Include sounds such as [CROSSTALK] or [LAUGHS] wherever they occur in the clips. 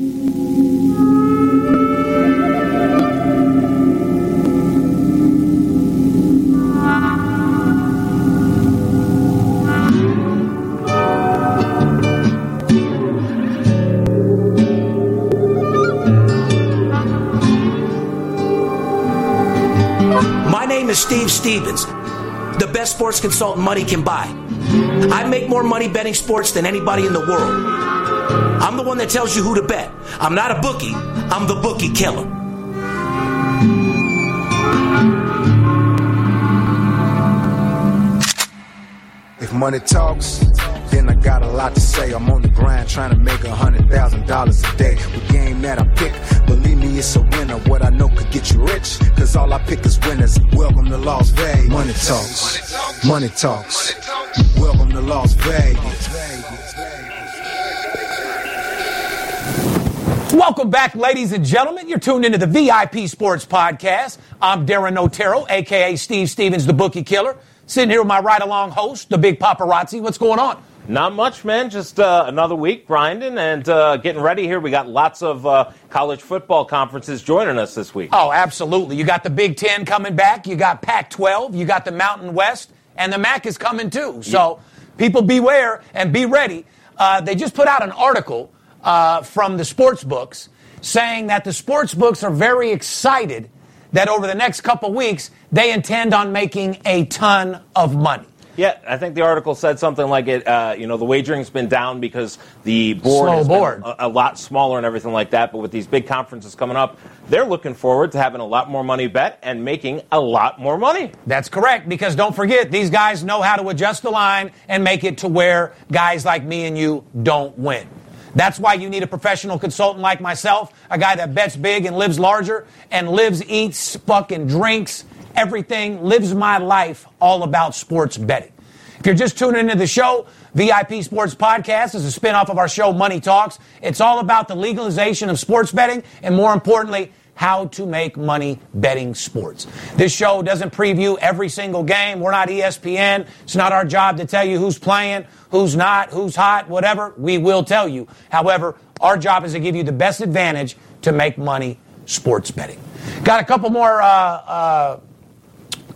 My name is Steve Stevens, the best sports consultant money can buy. I make more money betting sports than anybody in the world. I'm the one that tells you who to bet. I'm not a bookie, I'm the bookie killer. If money talks, then I got a lot to say. I'm on the grind trying to make a hundred thousand dollars a day. The game that I pick, believe me, it's a winner. What I know could get you rich, cause all I pick is winners. Welcome to Las Vegas. Money talks, money talks. Welcome to Las Vegas. Welcome back, ladies and gentlemen. You're tuned into the VIP Sports Podcast. I'm Darren Otero, aka Steve Stevens, the bookie killer. Sitting here with my ride along host, the big paparazzi. What's going on? Not much, man. Just uh, another week grinding and uh, getting ready here. We got lots of uh, college football conferences joining us this week. Oh, absolutely. You got the Big Ten coming back. You got Pac 12. You got the Mountain West. And the MAC is coming too. So people beware and be ready. Uh, they just put out an article uh, from the sports books saying that the sports books are very excited that over the next couple weeks they intend on making a ton of money. Yeah, I think the article said something like it. Uh, you know, the wagering's been down because the board Slow has been board. A, a lot smaller and everything like that. But with these big conferences coming up, they're looking forward to having a lot more money bet and making a lot more money. That's correct, because don't forget, these guys know how to adjust the line and make it to where guys like me and you don't win. That's why you need a professional consultant like myself, a guy that bets big and lives larger and lives, eats, fucking drinks, everything, lives my life all about sports betting. If you're just tuning into the show, VIP Sports Podcast is a spinoff of our show Money Talks. It's all about the legalization of sports betting and more importantly, how to make money betting sports. This show doesn't preview every single game. We're not ESPN. It's not our job to tell you who's playing, who's not, who's hot, whatever. We will tell you. However, our job is to give you the best advantage to make money sports betting. Got a couple more uh, uh,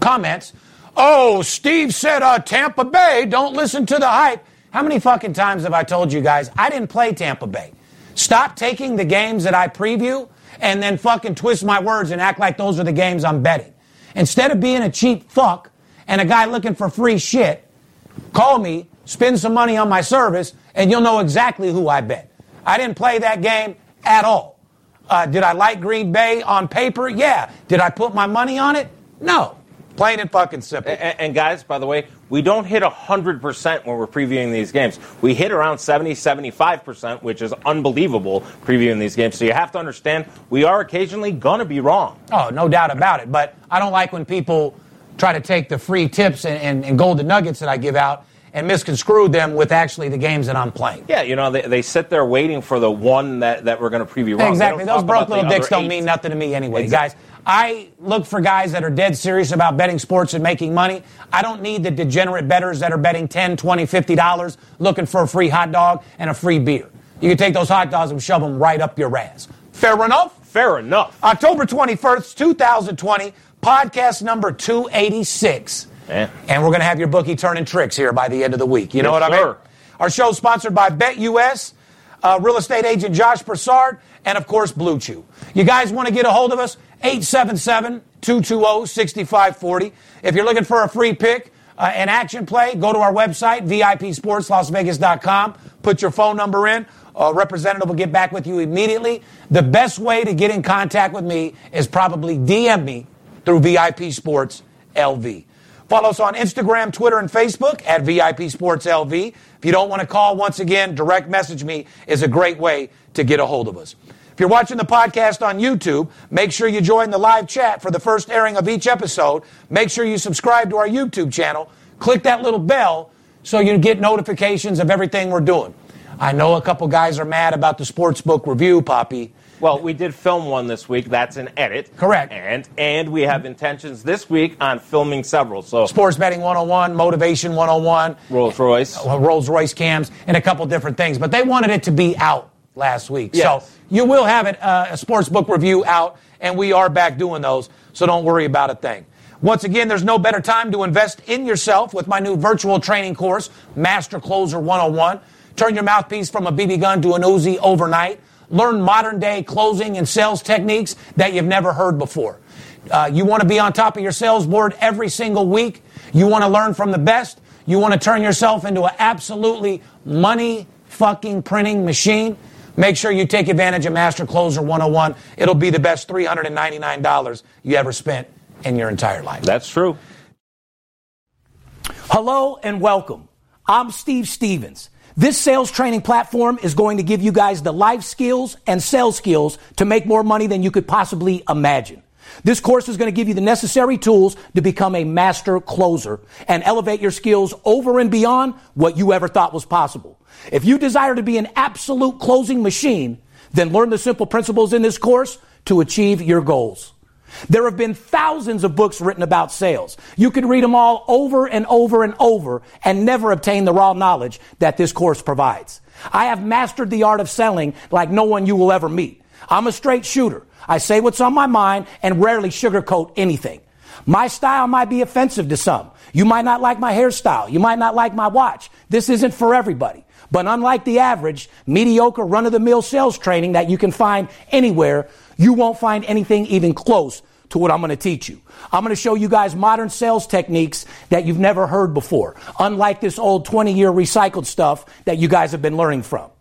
comments. Oh, Steve said uh, Tampa Bay, don't listen to the hype. How many fucking times have I told you guys I didn't play Tampa Bay? Stop taking the games that I preview and then fucking twist my words and act like those are the games I'm betting. Instead of being a cheap fuck and a guy looking for free shit, call me, spend some money on my service, and you'll know exactly who I bet. I didn't play that game at all. Uh, did I like Green Bay on paper? Yeah. Did I put my money on it? No. Plain and fucking simple. And, and guys, by the way, we don't hit 100% when we're previewing these games. We hit around 70, 75%, which is unbelievable previewing these games. So you have to understand, we are occasionally going to be wrong. Oh, no doubt about it. But I don't like when people try to take the free tips and, and, and golden nuggets that I give out and misconstrue them with actually the games that I'm playing. Yeah, you know, they, they sit there waiting for the one that, that we're going to preview wrong. Exactly. Those broke little dicks don't eight. mean nothing to me anyway, Exactly. guys. I look for guys that are dead serious about betting sports and making money. I don't need the degenerate bettors that are betting 10, 20, 50 dollars looking for a free hot dog and a free beer. You can take those hot dogs and shove them right up your ass. Fair enough? Fair enough. October 21st, 2020, podcast number 286. Yeah. And we're going to have your bookie turning tricks here by the end of the week. You know Yes, what I mean? sir. Our show is sponsored by BetUS. uh, real estate agent Josh Broussard, and of course, Blue Chew. You guys want to get a hold of us? 877 220 6540. If you're looking for a free pick, uh, an action play, go to our website, VIPSportsLasVegas.com, put your phone number in. A representative will get back with you immediately. The best way to get in contact with me is probably DM me through VIP Sports LV. Follow us on Instagram, Twitter, and Facebook at VIP Sports LV. If you don't want to call, once again, direct message me is a great way to get a hold of us. If you're watching the podcast on YouTube, make sure you join the live chat for the first airing of each episode. Make sure you subscribe to our YouTube channel. Click that little bell so you get notifications of everything we're doing. I know a couple guys are mad about the sports book review, Poppy. Well, we did film one this week. That's an edit. Correct. And and we have intentions this week on filming several. So Sports Betting 101, Motivation 101, Rolls Royce. uh, Rolls Royce cams, and a couple different things. But they wanted it to be out last week. Yes. So you will have it, uh, a sports book review out, and we are back doing those. So don't worry about a thing. Once again, there's no better time to invest in yourself with my new virtual training course, Master Closer 101. Turn your mouthpiece from a BB gun to an Uzi overnight. Learn modern day closing and sales techniques that you've never heard before. Uh, you want to be on top of your sales board every single week. You want to learn from the best. You want to turn yourself into an absolutely money fucking printing machine. Make sure you take advantage of Master Closer 101. It'll be the best $399 you ever spent in your entire life. That's true. Hello and welcome. I'm Steve Stevens. This sales training platform is going to give you guys the life skills and sales skills to make more money than you could possibly imagine. This course is going to give you the necessary tools to become a master closer and elevate your skills over and beyond what you ever thought was possible. If you desire to be an absolute closing machine, then learn the simple principles in this course to achieve your goals. There have been thousands of books written about sales. You could read them all over and over and over and never obtain the raw knowledge that this course provides. I have mastered the art of selling like no one you will ever meet. I'm a straight shooter. I say what's on my mind and rarely sugarcoat anything. My style might be offensive to some. You might not like my hairstyle. You might not like my watch. This isn't for everybody. But unlike the average, mediocre, run of the mill sales training that you can find anywhere, you won't find anything even close to what I'm going to teach you. I'm going to show you guys modern sales techniques that you've never heard before, unlike this old 20 year recycled stuff that you guys have been learning from.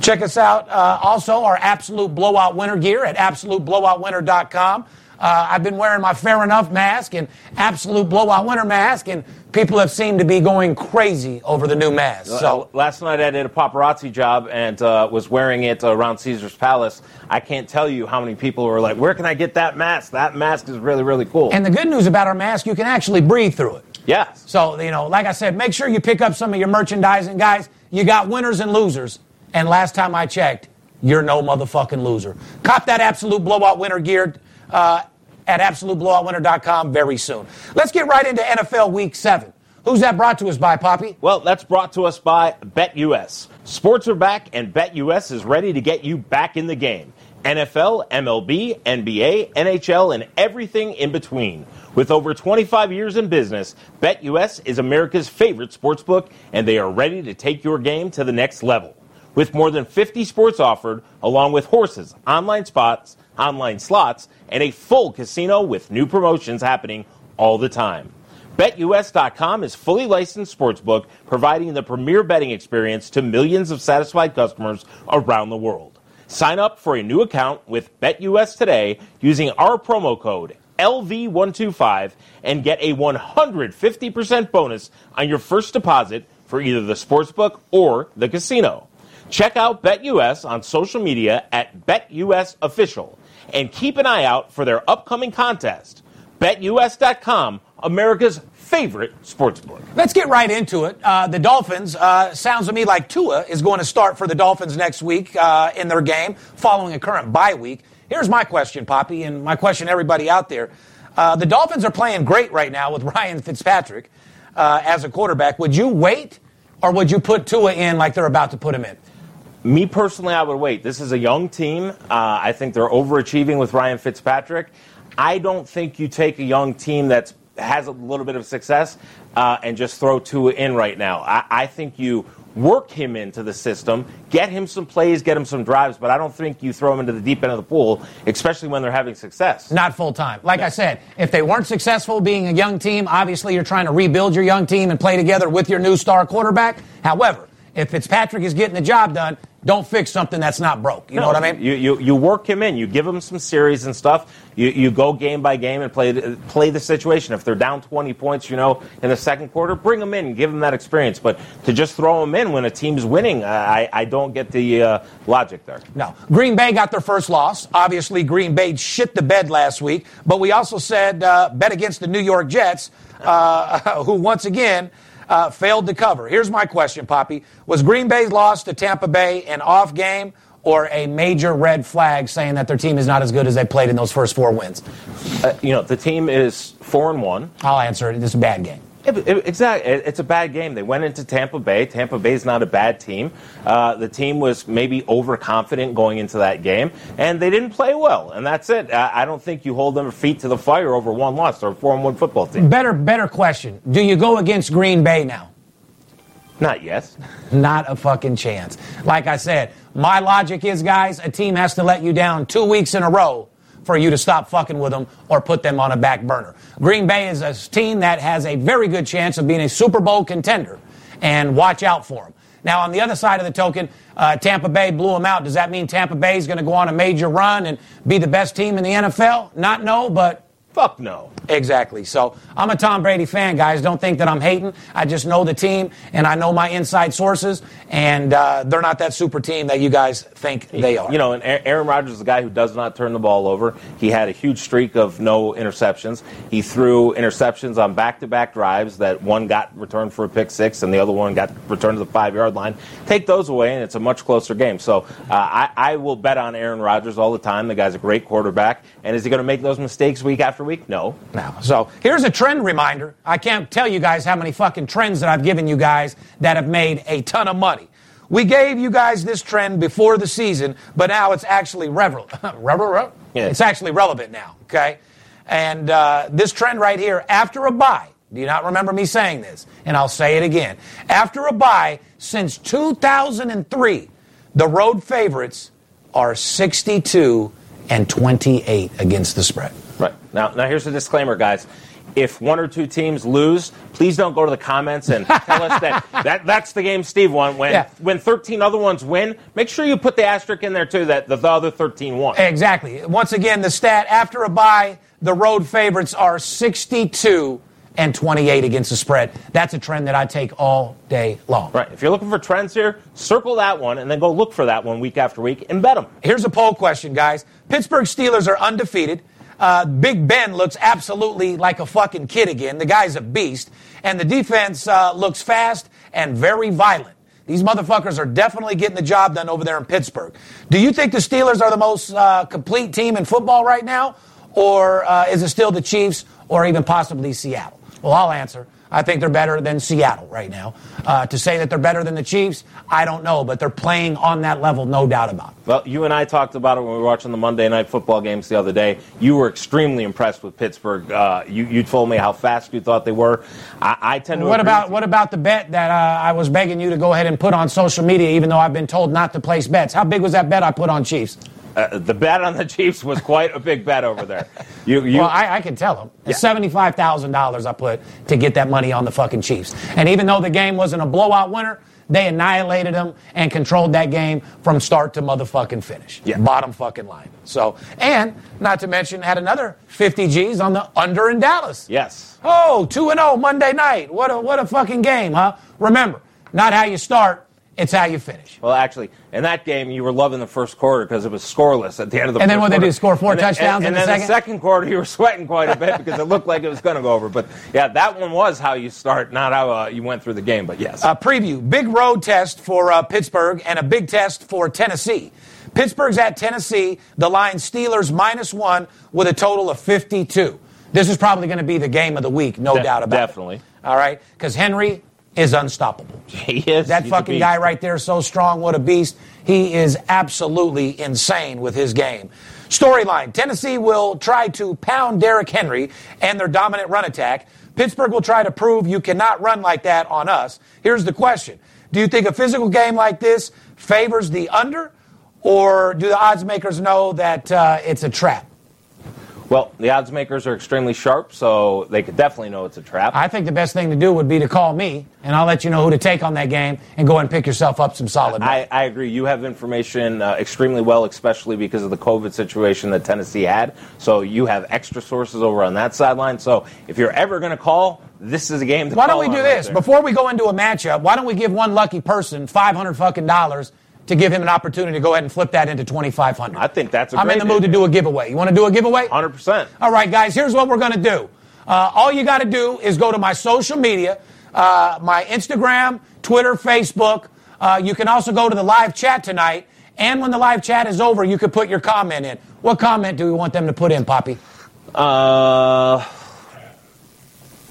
Check us out uh, also, our Absolute Blowout Winner gear at AbsoluteBlowoutWinner.com. Uh, I've been wearing my Fair Enough mask and Absolute Blowout Winner mask, and people have seemed to be going crazy over the new mask. So Uh, last night I did a paparazzi job and uh, was wearing it around Caesar's Palace. I can't tell you how many people were like, "Where can I get that mask? That mask is really, really cool." And the good news about our mask, you can actually breathe through it. yes, So, you know, like I said, make sure you pick up some of your merchandising. Guys, you got winners and losers. And last time I checked, you're no motherfucking loser. Cop that Absolute Blowout Winner gear uh, at absoluteblowoutwinner.com very soon. Let's get right into NFL Week 7. Who's that brought to us by, Poppy? Well, that's brought to us by BetUS. Sports are back, and BetUS is ready to get you back in the game. NFL, MLB, NBA, NHL, and everything in between. With over 25 years in business, BetUS is America's favorite sportsbook, and they are ready to take your game to the next level. With more than 50 sports offered, along with horses, online spots, online slots, and a full casino with new promotions happening all the time. BetUS.com is fully licensed sportsbook, providing the premier betting experience to millions of satisfied customers around the world. Sign up for a new account with BetUS today using our promo code LV125 and get a 150% bonus on your first deposit for either the sportsbook or the casino. Check out BetUS on social media at BetUS Official and keep an eye out for their upcoming contest. BetUS.com, America's favorite sportsbook. Let's get right into it. Uh, the Dolphins, uh, sounds to me like Tua is going to start for the Dolphins next week uh, in their game following a current bye week. Here's my question, Poppy, and my question everybody out there. Uh, the Dolphins are playing great right now with [LAUGHS] Ryan Fitzpatrick uh, as a quarterback. Would you wait, or would you put Tua in like they're about to put him in? Me personally, I would wait. This is a young team. Uh, I think they're overachieving with Ryan Fitzpatrick. I don't think you take a young team that has a little bit of success uh, and just throw Tua in right now. I, I think you work him into the system, get him some plays, get him some drives, but I don't think you throw him into the deep end of the pool, especially when they're having success. Not full time. Like I said, if they weren't successful being a young team, obviously you're trying to rebuild your young team and play together with your new star quarterback. However, if Fitzpatrick is getting the job done, don't fix something that's not broke. You No, know what I mean? You, you, you work him in. You give him some series and stuff. You, you go game by game and play the- play the situation. If they're down 20 points, you know, in the second quarter, bring them in and give them that experience. But to just throw them in when a team's winning, I, I don't get the uh, logic there. No. Green Bay got their first loss. Obviously, Green Bay shit the bed last week. But we also said uh, bet against the New York Jets, uh, [LAUGHS] who once again uh, failed to cover. Here's my question, Poppy. Was Green Bay's loss to Tampa Bay an off game or a major red flag saying that their team is not as good as they played in those first four wins? Uh, you know, the team is four and one. I'll answer it. It's a bad game. It, it- exactly. It- It's a bad game. They went into Tampa Bay. Tampa Bay is not a bad team. Uh, the team was maybe overconfident going into that game, and they didn't play well. And that's it. I, I don't think you hold them feet to the fire over one loss or a four and one football team. Better, better question. Do you go against Green Bay now? Not yet. [LAUGHS] Not a fucking chance. Like I said, my logic is, guys, a team has to let you down two weeks in a row for you to stop fucking with them or put them on a back burner. Green Bay is a team that has a very good chance of being a Super Bowl contender, and watch out for them. Now, on the other side of the token, uh, Tampa Bay blew them out. Does that mean Tampa Bay is going to go on a major run and be the best team in the NFL? Not no, but Fuck no. Exactly. So I'm a Tom Brady fan, guys. Don't think that I'm hating. I just know the team and I know my inside sources, and uh, they're not that super team that you guys think they are. You know, and Aaron Rodgers is a guy who does not turn the ball over. He had a huge streak of no interceptions. He threw interceptions on back-to-back drives that one got returned for a pick six and the other one got returned to the five-yard line. Take those away, and it's a much closer game. So uh, I, I will bet on Aaron Rodgers all the time. The guy's a great quarterback. And is he going to make those mistakes week after week? No. now. So here's a trend reminder. I can't tell you guys how many fucking trends that I've given you guys that have made a ton of money. We gave you guys this trend before the season, but now it's actually relevant. [LAUGHS] Yeah. it's actually relevant now. Okay, and uh, this trend right here, after a bye. Do you not remember me saying this? And I'll say it again. After a bye since 2003, the road favorites are 62 and 28 against the spread. Now, now here's the disclaimer, guys. If one or two teams lose, please don't go to the comments and tell us that, [LAUGHS] that that's the game Steve won. When Yeah. when 13 other ones win, make sure you put the asterisk in there too that the, the other 13 won. Exactly. Once again, the stat after a bye, the road favorites are 62 and 28 against the spread. That's a trend that I take all day long. Right. If you're looking for trends here, circle that one and then go look for that one week after week and bet them. Here's a poll question, guys. Pittsburgh Steelers are undefeated. Uh, Big Ben looks absolutely like a fucking kid again. The guy's a beast. And the defense uh, looks fast and very violent. These motherfuckers are definitely getting the job done over there in Pittsburgh. Do you think the Steelers are the most uh, complete team in football right now? Or uh, is it still the Chiefs or even possibly Seattle? Well, I'll answer. I think they're better than Seattle right now. Uh, to say that they're better than the Chiefs, I don't know, but they're playing on that level, no doubt about it. Well, you and I talked about it when we were watching the Monday night football games the other day. You were extremely impressed with Pittsburgh. Uh, you, you told me how fast you thought they were. I, I tend to What about what about the bet that uh, I was begging you to go ahead and put on social media, even though I've been told not to place bets? How big was that bet I put on Chiefs? Uh, the bet on the Chiefs was quite a big bet over there. You, you, well, I, I can tell them. Yeah. Seventy-five thousand dollars I put to get that money on the fucking Chiefs. And even though the game wasn't a blowout winner, they annihilated them and controlled that game from start to motherfucking finish. Yeah. Bottom fucking line. So, and not to mention, had another fifty G's on the under in Dallas. yes. Oh, 2 and 0 Monday night. What a what a fucking game, huh? Remember, not how you start, it's how you finish. Well, actually, in that game, you were loving the first quarter because it was scoreless at the end of the And then what they did, score four And touchdowns and, in and the then second? the second quarter, you were sweating quite a bit because it looked like it was going to go over. But yeah, that one was how you start, not how uh, you went through the game. But yes. A preview, big road test for uh, Pittsburgh and a big test for Tennessee. Pittsburgh's at Tennessee. The line Steelers minus one with a total of 52. This is probably going to be the game of the week, no De- doubt about definitely. it. Definitely. All right, because Henry is unstoppable. he is. That he's fucking guy right there, so strong, what a beast. He is absolutely insane with his game. Storyline Tennessee will try to pound Derrick Henry and their dominant run attack. Pittsburgh will try to prove you cannot run like that on us. Here's the question Do you think a physical game like this favors the under, or do the odds makers know that uh, it's a trap? Well, the odds makers are extremely sharp, so they could definitely know it's a trap. I think the best thing to do would be to call me, and I'll let you know who to take on that game and go and pick yourself up some solid money. I, I agree. You have information uh, extremely well, especially because of the COVID situation that Tennessee had. So you have extra sources over on that sideline. So if you're ever going to call, this is a game to Why don't we do right this? there. Before we go into a matchup, why don't we give one lucky person 500 fucking dollars to give him an opportunity to go ahead and flip that into 2500 I think that's a I'm in the mood to do a giveaway. You want to do a giveaway? 100%. All right, guys, here's what we're going to do. Uh, all you got to do is go to my social media, uh, my Instagram, Twitter, Facebook. Uh, you can also go to the live chat tonight. And when the live chat is over, you can put your comment in. What comment do we want them to put in, Poppy? Uh,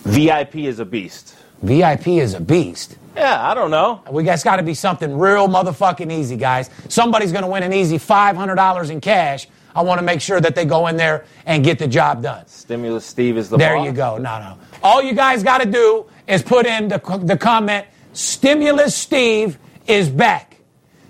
VIP is a beast. VIP is a beast. Yeah, I don't know. We guys got to be something real motherfucking easy, guys. Somebody's going to win an easy $500 in cash. I want to make sure that they go in there and get the job done. Stimulus Steve is the There boss. you go. No, no. All you guys got to do is put in the, the comment, Stimulus Steve is back.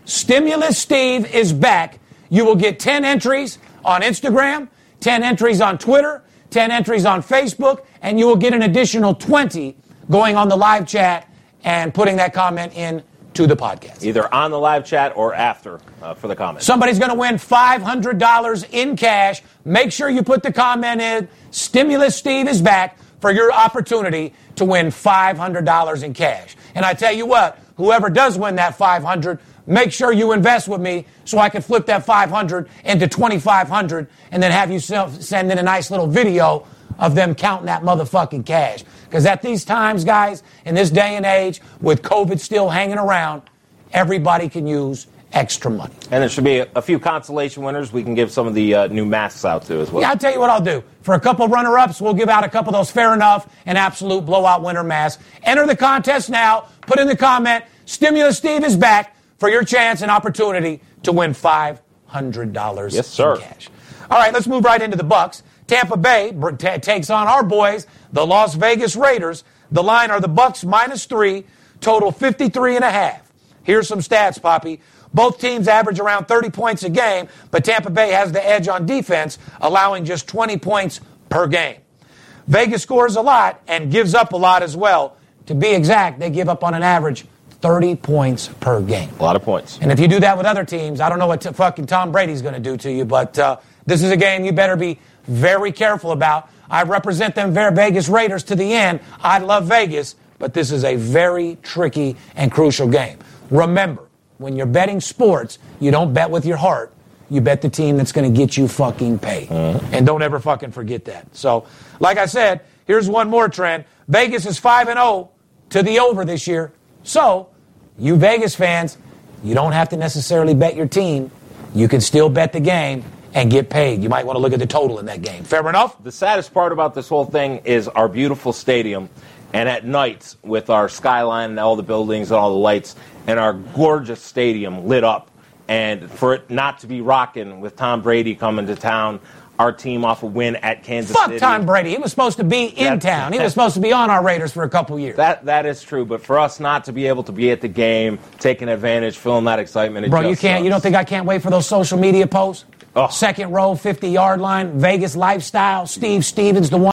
Stimulus Steve is back. You will get 10 entries on Instagram, 10 entries on Twitter, 10 entries on Facebook, and you will get an additional 20 going on the live chat and putting that comment in to the podcast. Either on the live chat or after uh, for the comments. Somebody's going to win $500 in cash. Make sure you put the comment in. Stimulus Steve is back for your opportunity to win $500 in cash. And I tell you what, whoever does win that 500, make sure you invest with me so I can flip that 500 into 2500 and then have you send in a nice little video of them counting that motherfucking cash. Because at these times, guys, in this day and age, with COVID still hanging around, everybody can use extra money. And there should be a, a few consolation winners we can give some of the uh, new masks out to as well. Yeah, I'll tell you what I'll do. For a couple runner ups, we'll give out a couple of those fair enough and absolute blowout winner masks. Enter the contest now. Put in the comment, Stimulus Steve is back for your chance and opportunity to win $500 Yes, sir. in cash. All right, let's move right into the Bucks. Tampa Bay ta takes on our boys, the Las Vegas Raiders. The line are the Bucks minus three, total 53 and a half. Here's some stats, Poppy. Both teams average around 30 points a game, but Tampa Bay has the edge on defense, allowing just 20 points per game. Vegas scores a lot and gives up a lot as well. To be exact, they give up on an average 30 points per game. A lot of points. And if you do that with other teams, I don't know what t- fucking Tom Brady's going to do to you, but uh, this is a game you better be very careful about. I represent them Vegas Raiders to the end. I love Vegas, but this is a very tricky and crucial game. Remember, when you're betting sports, you don't bet with your heart. You bet the team that's going to get you fucking paid. Mm-hmm. And don't ever fucking forget that. So, like I said, here's one more trend. Vegas is 5 and 0 to the over this year. So, you Vegas fans, you don't have to necessarily bet your team. You can still bet the game and get paid. You might want to look at the total in that game. Fair enough? The saddest part about this whole thing is our beautiful stadium, and at night with our skyline and all the buildings and all the lights, and our gorgeous stadium lit up, and for it not to be rocking with Tom Brady coming to town, our team off a win at Kansas Fuck City. Tom Brady. He was supposed to be in That's- town. He was supposed to be on our Raiders for a couple years. That that is true, but for us not to be able to be at the game, taking advantage, feeling that excitement, it Bro, you can't. You don't think I can't wait for those social media posts? Oh. Second row, 50 yard line, Vegas lifestyle, Steve Stevens, the one.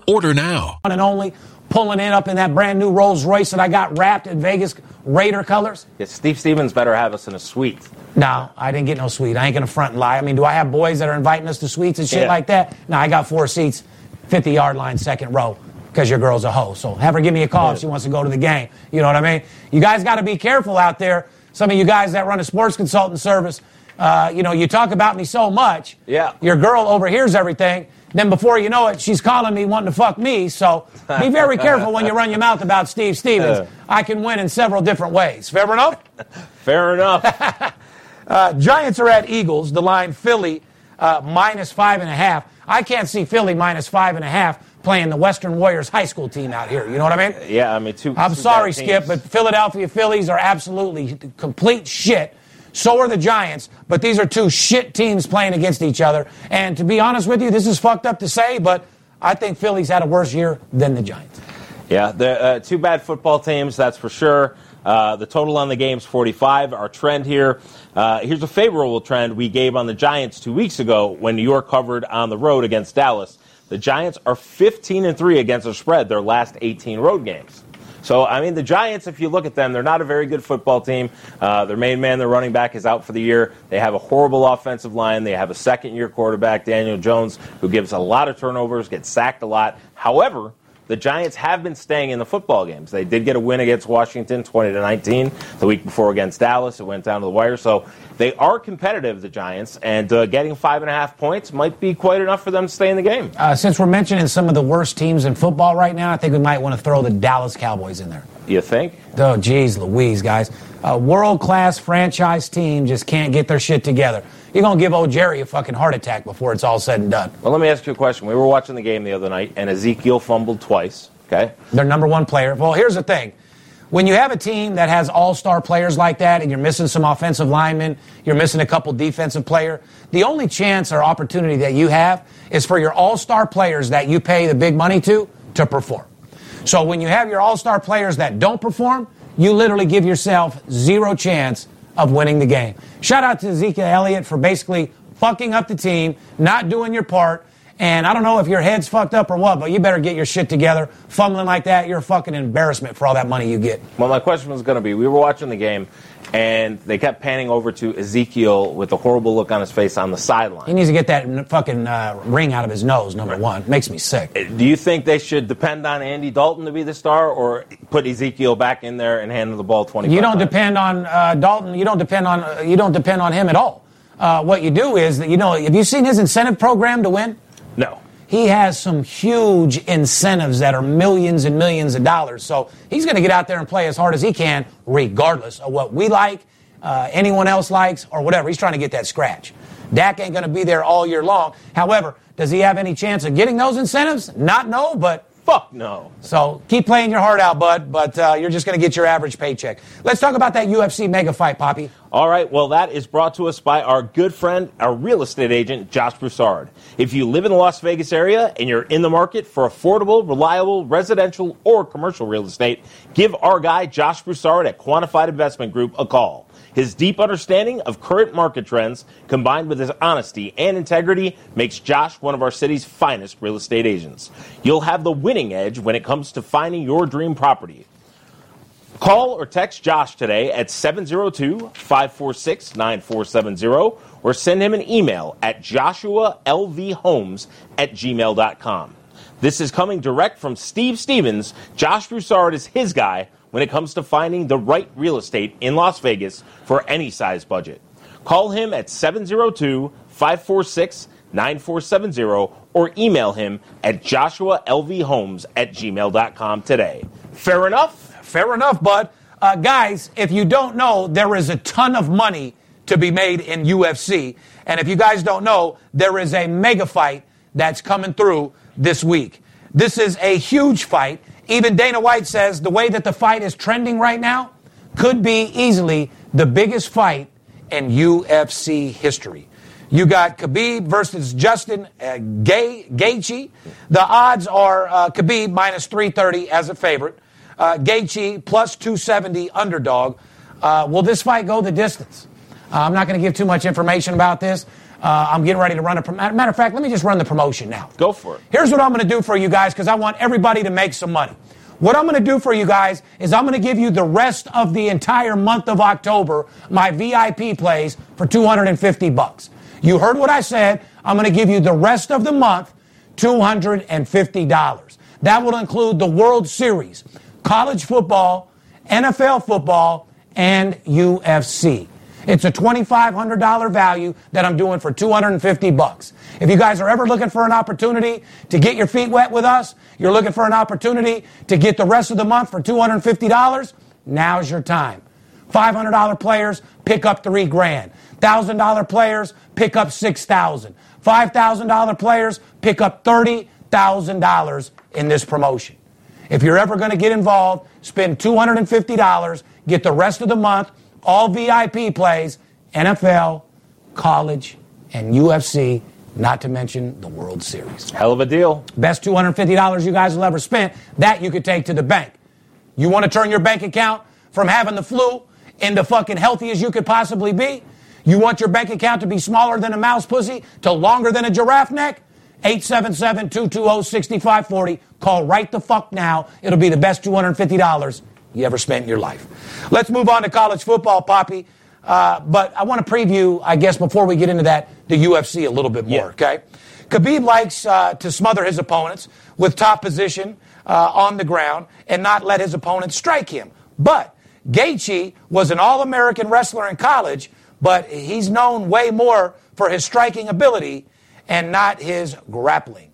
Order now. one and only, pulling in up in that brand new Rolls Royce that I got wrapped in Vegas Raider colors. Yeah, Steve Stevens better have us in a suite. No, I didn't get no suite. I ain't gonna front and lie. I mean, do I have boys that are inviting us to suites and shit Yeah. like that? No, I got four seats, 50 yard line, second row, because your girl's a hoe. So have her give me a call if she wants to go to the game. You know what I mean? You guys got to be careful out there. Some of you guys that run a sports consultant service, Uh, you know, you talk about me so much. Yeah. Your girl overhears everything. Then before you know it, she's calling me wanting to fuck me. So be very careful when you run your mouth about Steve Stevens. I can win in several different ways. Fair enough? [LAUGHS] Fair enough. [LAUGHS] Uh, Giants are at Eagles. The line Philly uh, minus five and a half. I can't see Philly minus five and a half playing the Western Warriors high school team out here. You know what I mean? yeah, I mean, two. I'm two sorry, Skip, but Philadelphia Phillies are absolutely complete shit. So are the Giants, but these are two shit teams playing against each other. And to be honest with you, this is fucked up to say, but I think Philly's had a worse year than the Giants. Yeah, the uh, two bad football teams, that's for sure. Uh, the total on the game's 45. Our trend here, uh, here's a favorable trend we gave on the Giants two weeks ago when New York covered on the road against Dallas. The Giants are 15 and three against the spread their last 18 road games. So, I mean, the Giants, if you look at them, they're not a very good football team. Uh, their main man, their running back, is out for the year. They have a horrible offensive line. They have a second year quarterback, Daniel Jones, who gives a lot of turnovers, gets sacked a lot. However, the Giants have been staying in the football games. They did get a win against Washington, 20 to 19. The week before against Dallas, it went down to the wire. So they are competitive, the Giants, and uh, getting five and a half points might be quite enough for them to stay in the game. Uh, since we're mentioning some of the worst teams in football right now, I think we might want to throw the Dallas Cowboys in there. You think? Oh, geez, Louise, guys. A world class franchise team just can't get their shit together. You're going to give old Jerry a fucking heart attack before it's all said and done. Well, let me ask you a question. We were watching the game the other night, and Ezekiel fumbled twice. Okay. Their number one player. Well, here's the thing. When you have a team that has all star players like that and you're missing some offensive linemen, you're missing a couple defensive player, the only chance or opportunity that you have is for your all star players that you pay the big money to to perform. So when you have your all star players that don't perform, you literally give yourself zero chance of winning the game. Shout out to Ezekiel Elliott for basically fucking up the team, not doing your part. And I don't know if your head's fucked up or what, but you better get your shit together. Fumbling like that, you're a fucking embarrassment for all that money you get. Well, my question was going to be we were watching the game, and they kept panning over to Ezekiel with a horrible look on his face on the sideline. He needs to get that fucking uh, ring out of his nose, number one. Makes me sick. Do you think they should depend on Andy Dalton to be the star, or put Ezekiel back in there and handle the ball 25 You don't times? depend on uh, Dalton. You don't depend on uh, you don't depend on him at all. Uh, what you do is that you know. Have you seen his incentive program to win? No. He has some huge incentives that are millions and millions of dollars. So he's going to get out there and play as hard as he can, regardless of what we like, uh, anyone else likes, or whatever. He's trying to get that scratch. Dak ain't going to be there all year long. However, does he have any chance of getting those incentives? Not no, but Fuck no. so keep playing your heart out, bud. But uh, you're just going to get your average paycheck. Let's talk about that UFC mega fight, Poppy. All right, well, that is brought to us by our good friend, our real estate agent, Josh Broussard. If you live in the Las Vegas area and you're in the market for affordable, reliable, residential, or commercial real estate, give our guy, Josh Broussard at Quantified Investment Group, a call. His deep understanding of current market trends, combined with his honesty and integrity, makes Josh one of our city's finest real estate agents. You'll have the winning edge when it comes to finding your dream property. Call or text Josh today at 702 546 9470 or send him an email at joshualvhomes at gmail.com. This is coming direct from Steve Stevens. Josh Broussard is his guy when it comes to finding the right real estate in Las Vegas for any size budget. Call him at 702 546 9470 or email him at joshualvhomes at gmail.com today. Fair enough? Fair enough, bud. Uh, guys, if you don't know, there is a ton of money to be made in UFC. And if you guys don't know, there is a mega fight that's coming through this week. This is a huge fight. Even Dana White says the way that the fight is trending right now could be easily the biggest fight in UFC history. You got Khabib versus Justin uh, Gay, Gaethje. The odds are uh, Khabib minus 330 as a favorite. Uh, Gaethje plus 270 underdog. Uh, will this fight go the distance? Uh, I'm not going to give too much information about this. Uh, I'm getting ready to run a. Matter of fact, let me just run the promotion now. Go for it. Here's what I'm going to do for you guys because I want everybody to make some money. What I'm going to do for you guys is I'm going to give you the rest of the entire month of October my VIP plays for 250 bucks. You heard what I said. I'm going to give you the rest of the month $250. That will include the World Series, college football, NFL football, and UFC. It's a $2,500 value that I'm doing for 250 bucks. If you guys are ever looking for an opportunity to get your feet wet with us, you're looking for an opportunity to get the rest of the month for $250, now's your time. $500 players, pick up three grand. $1,000 players, pick up 6000 $5,000 players, pick up $30,000 in this promotion. If you're ever going to get involved, spend $250, get the rest of the month, all VIP plays, NFL, college, and UFC, not to mention the World Series. Hell of a deal. Best $250 you guys will ever spend. That you could take to the bank. You want to turn your bank account from having the flu into fucking healthy as you could possibly be? You want your bank account to be smaller than a mouse pussy to longer than a giraffe neck? 877-220-6540. Call right the fuck now. It'll be the best $250 you ever spent in your life. Let's move on to college football, Poppy. Uh, but I want to preview, I guess, before we get into that, the UFC a little bit more, Yeah. okay? Khabib likes uh, to smother his opponents with top position uh, on the ground and not let his opponents strike him. But Gaethje was an All-American wrestler in college, but he's known way more for his striking ability and not his grappling.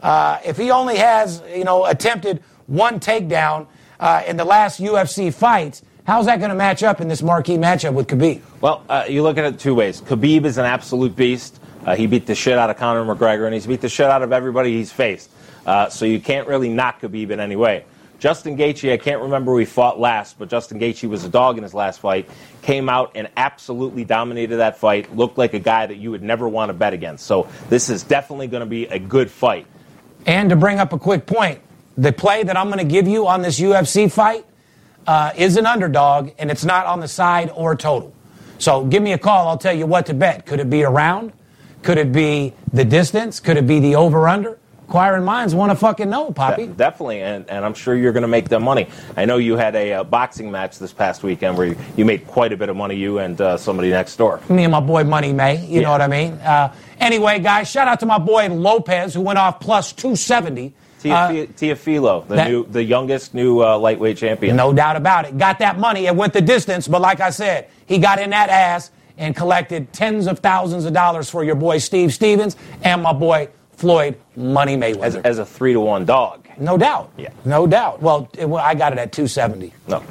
Uh, if he only has, you know, attempted one takedown uh, in the last UFC fights, how's that going to match up in this marquee matchup with Khabib? Well, uh, you look at it two ways. Khabib is an absolute beast. Uh, he beat the shit out of Conor McGregor, and he's beat the shit out of everybody he's faced. Uh, so you can't really knock Khabib in any way. Justin Gaethje, I can't remember who he fought last, but Justin Gaethje was a dog in his last fight. Came out and absolutely dominated that fight. Looked like a guy that you would never want to bet against. So this is definitely going to be a good fight. And to bring up a quick point, the play that I'm going to give you on this UFC fight uh, is an underdog, and it's not on the side or total. So give me a call. I'll tell you what to bet. Could it be a round? Could it be the distance? Could it be the over under? Inquiring minds want to fucking know, Poppy. De- definitely, and, and I'm sure you're going to make them money. I know you had a uh, boxing match this past weekend where you, you made quite a bit of money, you and uh, somebody next door. Me and my boy Money May, you Yeah. know what I mean? Uh, anyway, guys, shout out to my boy Lopez who went off plus 270. Uh, Tiafi- Tiafilo, the that- new, the youngest new uh, lightweight champion. No doubt about it. Got that money. It went the distance, but like I said, he got in that ass and collected tens of thousands of dollars for your boy Steve Stevens and my boy Floyd Money Mayweather. as, as a three to one dog. no doubt. Yeah. No doubt. Well, it, well, I got it at 270. No.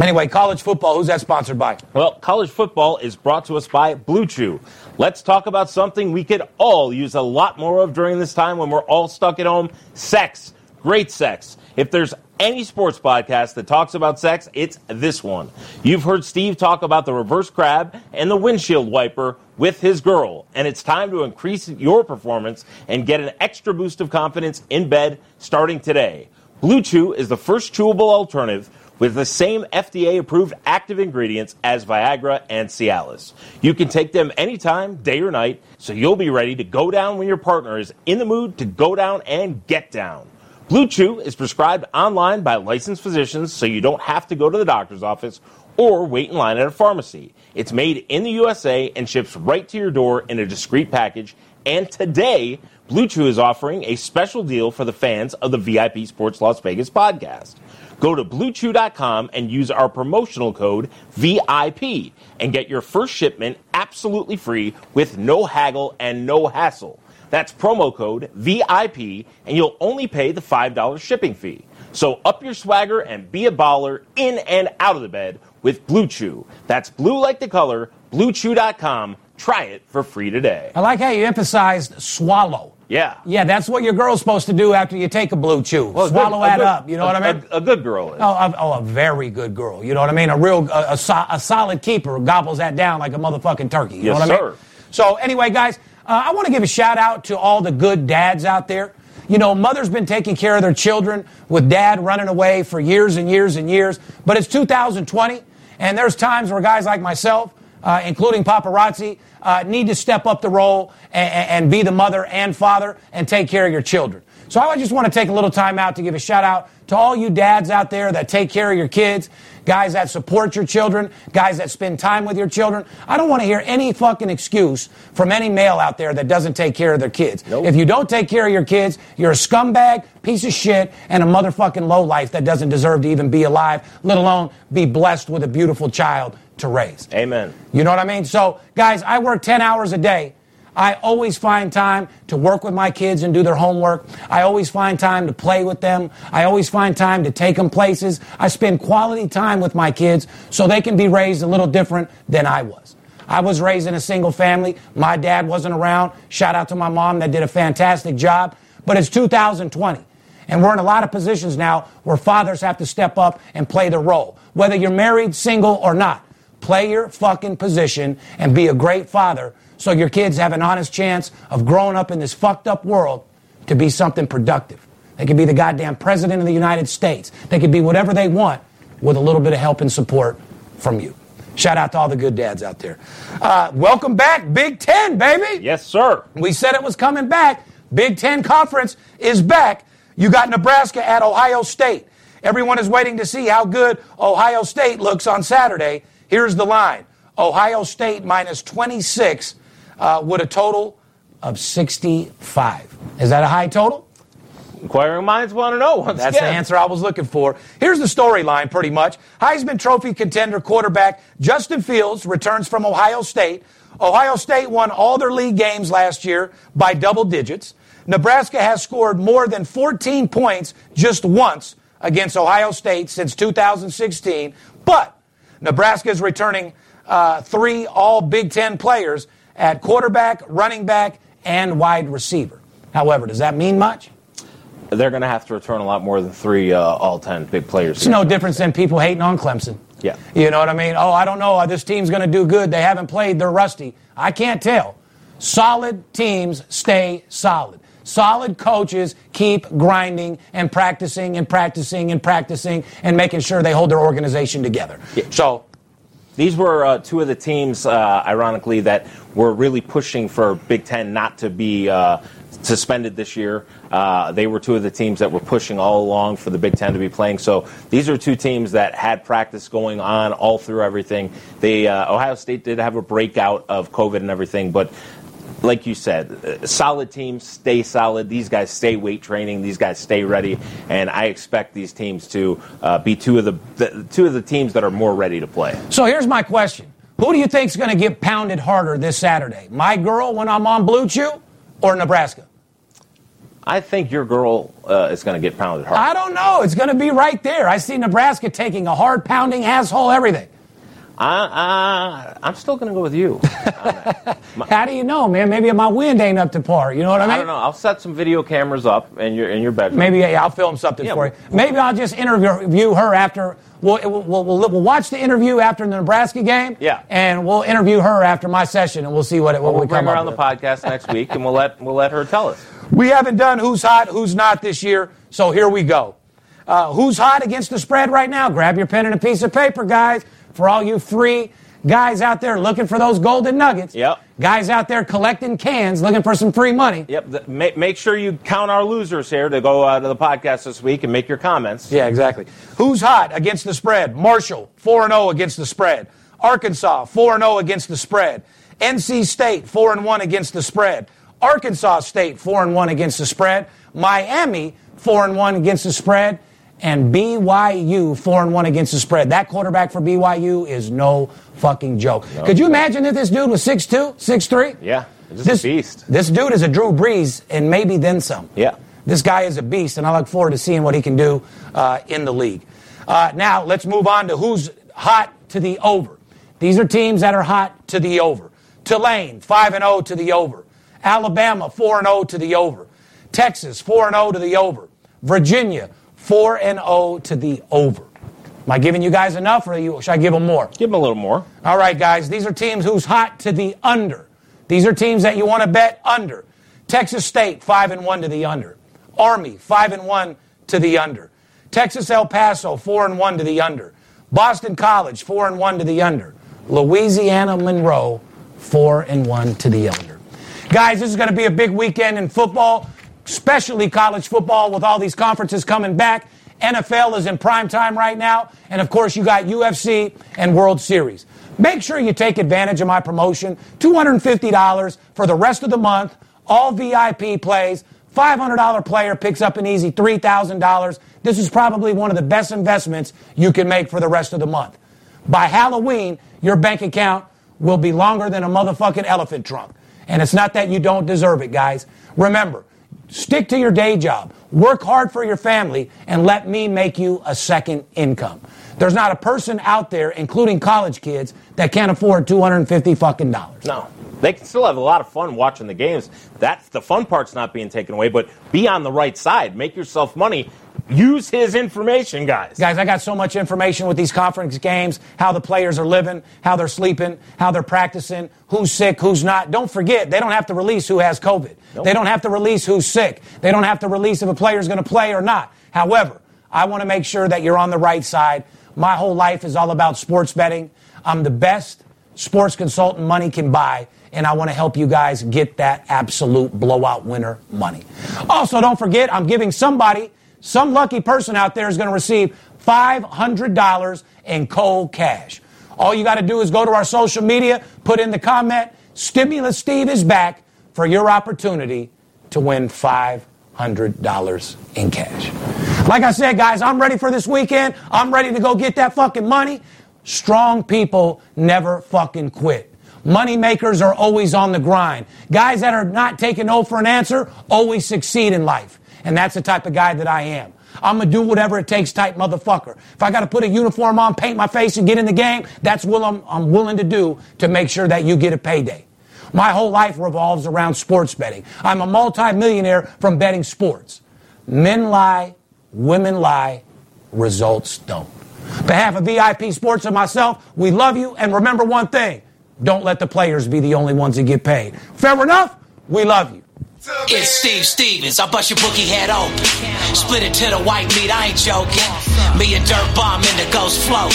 Anyway, college football. Who's that sponsored by? Well, college football is brought to us by Blue Chew. Let's talk about something we could all use a lot more of during this time when we're all stuck at home sex. Great sex. If there's any sports podcast that talks about sex, it's this one. You've heard Steve talk about the reverse crab and the windshield wiper with his girl, and it's time to increase your performance and get an extra boost of confidence in bed starting today. Blue Chew is the first chewable alternative with the same FDA approved active ingredients as Viagra and Cialis. You can take them anytime, day or night, so you'll be ready to go down when your partner is in the mood to go down and get down. Blue Chew is prescribed online by licensed physicians so you don't have to go to the doctor's office or wait in line at a pharmacy. It's made in the USA and ships right to your door in a discreet package. And today, Blue Chew is offering a special deal for the fans of the VIP Sports Las Vegas podcast. Go to bluechew.com and use our promotional code VIP and get your first shipment absolutely free with no haggle and no hassle. That's promo code VIP, and you'll only pay the $5 shipping fee. So up your swagger and be a baller in and out of the bed with Blue Chew. That's blue like the color, bluechew.com. Try it for free today. I like how you emphasized swallow. Yeah. Yeah, that's what your girl's supposed to do after you take a blue chew. Well, Swallow good- that good- up. You know a- what I mean? A, a good girl is. Oh, a, oh, a very good girl. You know what I mean? A real, a, a, so- a solid keeper gobbles that down like a motherfucking turkey. You Yes, know what I sir. mean? So anyway, guys, uh, I want to give a shout out to all the good dads out there. You know, mother's been taking care of their children with dad running away for years and years and years. But it's 2020, and there's times where guys like myself, uh, including paparazzi, uh, need to step up the role and, and be the mother and father and take care of your children. So I just want to take a little time out to give a shout out to all you dads out there that take care of your kids, guys that support your children, guys that spend time with your children. I don't want to hear any fucking excuse from any male out there that doesn't take care of their kids. Nope. If you don't take care of your kids, you're a scumbag, piece of shit, and a motherfucking lowlife that doesn't deserve to even be alive, let alone be blessed with a beautiful child to raise. Amen. You know what I mean? So, guys, I work 10 hours a day. I always find time to work with my kids and do their homework. I always find time to play with them. I always find time to take them places. I spend quality time with my kids so they can be raised a little different than I was. I was raised in a single family. My dad wasn't around. Shout out to my mom that did a fantastic job. But it's 2020. And we're in a lot of positions now where fathers have to step up and play the role. Whether you're married, single, or not, play your fucking position and be a great father so your kids have an honest chance of growing up in this fucked up world to be something productive. They could be the goddamn president of the United States. They could be whatever they want with a little bit of help and support from you. Shout out to all the good dads out there. Uh, welcome back, Big Ten, baby. Yes, sir. We said it was coming back. Big Ten Conference is back. You got Nebraska at Ohio State. Everyone is waiting to see how good Ohio State looks on Saturday. Here's the line Ohio State minus 26 uh, with a total of 65. Is that a high total? Inquiring minds want to know. Once [LAUGHS] That's again. the answer I was looking for. Here's the storyline, pretty much. Heisman Trophy contender quarterback Justin Fields returns from Ohio State. Ohio State won all their league games last year by double digits. Nebraska has scored more than 14 points just once against Ohio State since 2016. But Nebraska is returning uh, three all Big Ten players at quarterback, running back, and wide receiver. However, does that mean much? They're going to have to return a lot more than three uh, all 10 big players. It's no difference than people hating on Clemson. Yeah. You know what I mean? Oh, I don't know. This team's going to do good. They haven't played. They're rusty. I can't tell. Solid teams stay solid. Solid coaches keep grinding and practicing and practicing and practicing and making sure they hold their organization together. Yeah. So These were uh, two of the teams, uh, ironically, that were really pushing for Big Ten not to be uh, suspended this year. Uh, they were two of the teams that were pushing all along for the Big Ten to be playing. So these are two teams that had practice going on all through everything. They uh, Ohio State did have a breakout of COVID and everything, but like you said, solid teams stay solid. These guys stay weight training. These guys stay ready, and I expect these teams to uh, be two of the, the two of the teams that are more ready to play. So here's my question. Who do you think's going to get pounded harder this Saturday? My girl when I'm on Blue Chew or Nebraska? I think your girl uh, is going to get pounded hard. I don't know. It's going to be right there. I see Nebraska taking a hard pounding asshole everything. I, uh, I'm still going to go with you. [LAUGHS] How do you know, man? Maybe my wind ain't up to par. You know what I mean? I don't know. I'll set some video cameras up in your in your bedroom. Maybe yeah, I'll film something Yeah, for you. Maybe I'll just interview her after. We'll, we'll, we'll, we'll, watch the interview after the Nebraska game. Yeah. And we'll interview her after my session, and we'll see what, what We'll we bring come her on the podcast next [LAUGHS] week, and we'll let we'll let her tell us. We haven't done who's hot, who's not this year, so here we go. Uh, who's hot against the spread right now? Grab your pen and a piece of paper, guys. For all you free guys out there looking for those golden nuggets. Yep. Guys out there collecting cans, looking for some free money. Yep. The, make, make sure you count our losers here to go uh, to the podcast this week and make your comments. Yeah, exactly. Who's hot against the spread? Marshall, 4 0 against the spread. Arkansas, 4 0 against the spread. NC State, 4 1 against the spread. Arkansas State, 4 1 against the spread. Miami, 4 1 against the spread. And BYU, 4 and 1 against the spread. That quarterback for BYU is no fucking joke. Could you imagine if this dude was 6'2, 6'3? Yeah. This, a beast. this dude is a Drew Brees and maybe then some. Yeah. This guy is a beast, and I look forward to seeing what he can do uh, in the league. Uh, now, let's move on to who's hot to the over. These are teams that are hot to the over. Tulane, 5 and 0 to the over. Alabama, 4 0 to the over. Texas, 4 0 to the over. Virginia, 4 and 0 to the over. Am I giving you guys enough, or you, should I give them more? Give them a little more. All right, guys, these are teams who's hot to the under. These are teams that you want to bet under. Texas State, 5 and 1 to the under. Army, 5 and 1 to the under. Texas El Paso, 4 and 1 to the under. Boston College, 4 and 1 to the under. Louisiana Monroe, 4 and 1 to the under. Guys, this is going to be a big weekend in football, especially college football with all these conferences coming back. NFL is in prime time right now. And of course, you got UFC and World Series. Make sure you take advantage of my promotion $250 for the rest of the month, all VIP plays. $500 player picks up an easy $3,000. This is probably one of the best investments you can make for the rest of the month. By Halloween, your bank account will be longer than a motherfucking elephant trunk. And it's not that you don't deserve it, guys. Remember, stick to your day job, work hard for your family, and let me make you a second income. There's not a person out there, including college kids, that can't afford 250 fucking dollars. No. They can still have a lot of fun watching the games. That's the fun part's not being taken away, but be on the right side. Make yourself money. Use his information, guys. Guys, I got so much information with these conference games, how the players are living, how they're sleeping, how they're practicing, who's sick, who's not. Don't forget, they don't have to release who has COVID. Nope. They don't have to release who's sick. They don't have to release if a player is going to play or not. However, I want to make sure that you're on the right side. My whole life is all about sports betting. I'm the best sports consultant money can buy and I want to help you guys get that absolute blowout winner money. Also, don't forget, I'm giving somebody some lucky person out there is going to receive $500 in cold cash. All you got to do is go to our social media, put in the comment, Stimulus Steve is back for your opportunity to win $500 in cash. Like I said, guys, I'm ready for this weekend. I'm ready to go get that fucking money. Strong people never fucking quit. Money makers are always on the grind. Guys that are not taking no for an answer always succeed in life. And that's the type of guy that I am. I'm gonna do whatever it takes type motherfucker. If I gotta put a uniform on, paint my face, and get in the game, that's what I'm, I'm willing to do to make sure that you get a payday. My whole life revolves around sports betting. I'm a multimillionaire from betting sports. Men lie, women lie, results don't. On behalf of VIP Sports and myself, we love you, and remember one thing don't let the players be the only ones that get paid. Fair enough? We love you. It's Steve Stevens. I bust your bookie head open. Split it to the white meat. I ain't joking. Me and Dirt Bomb in the ghost float.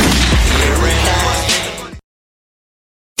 Potter.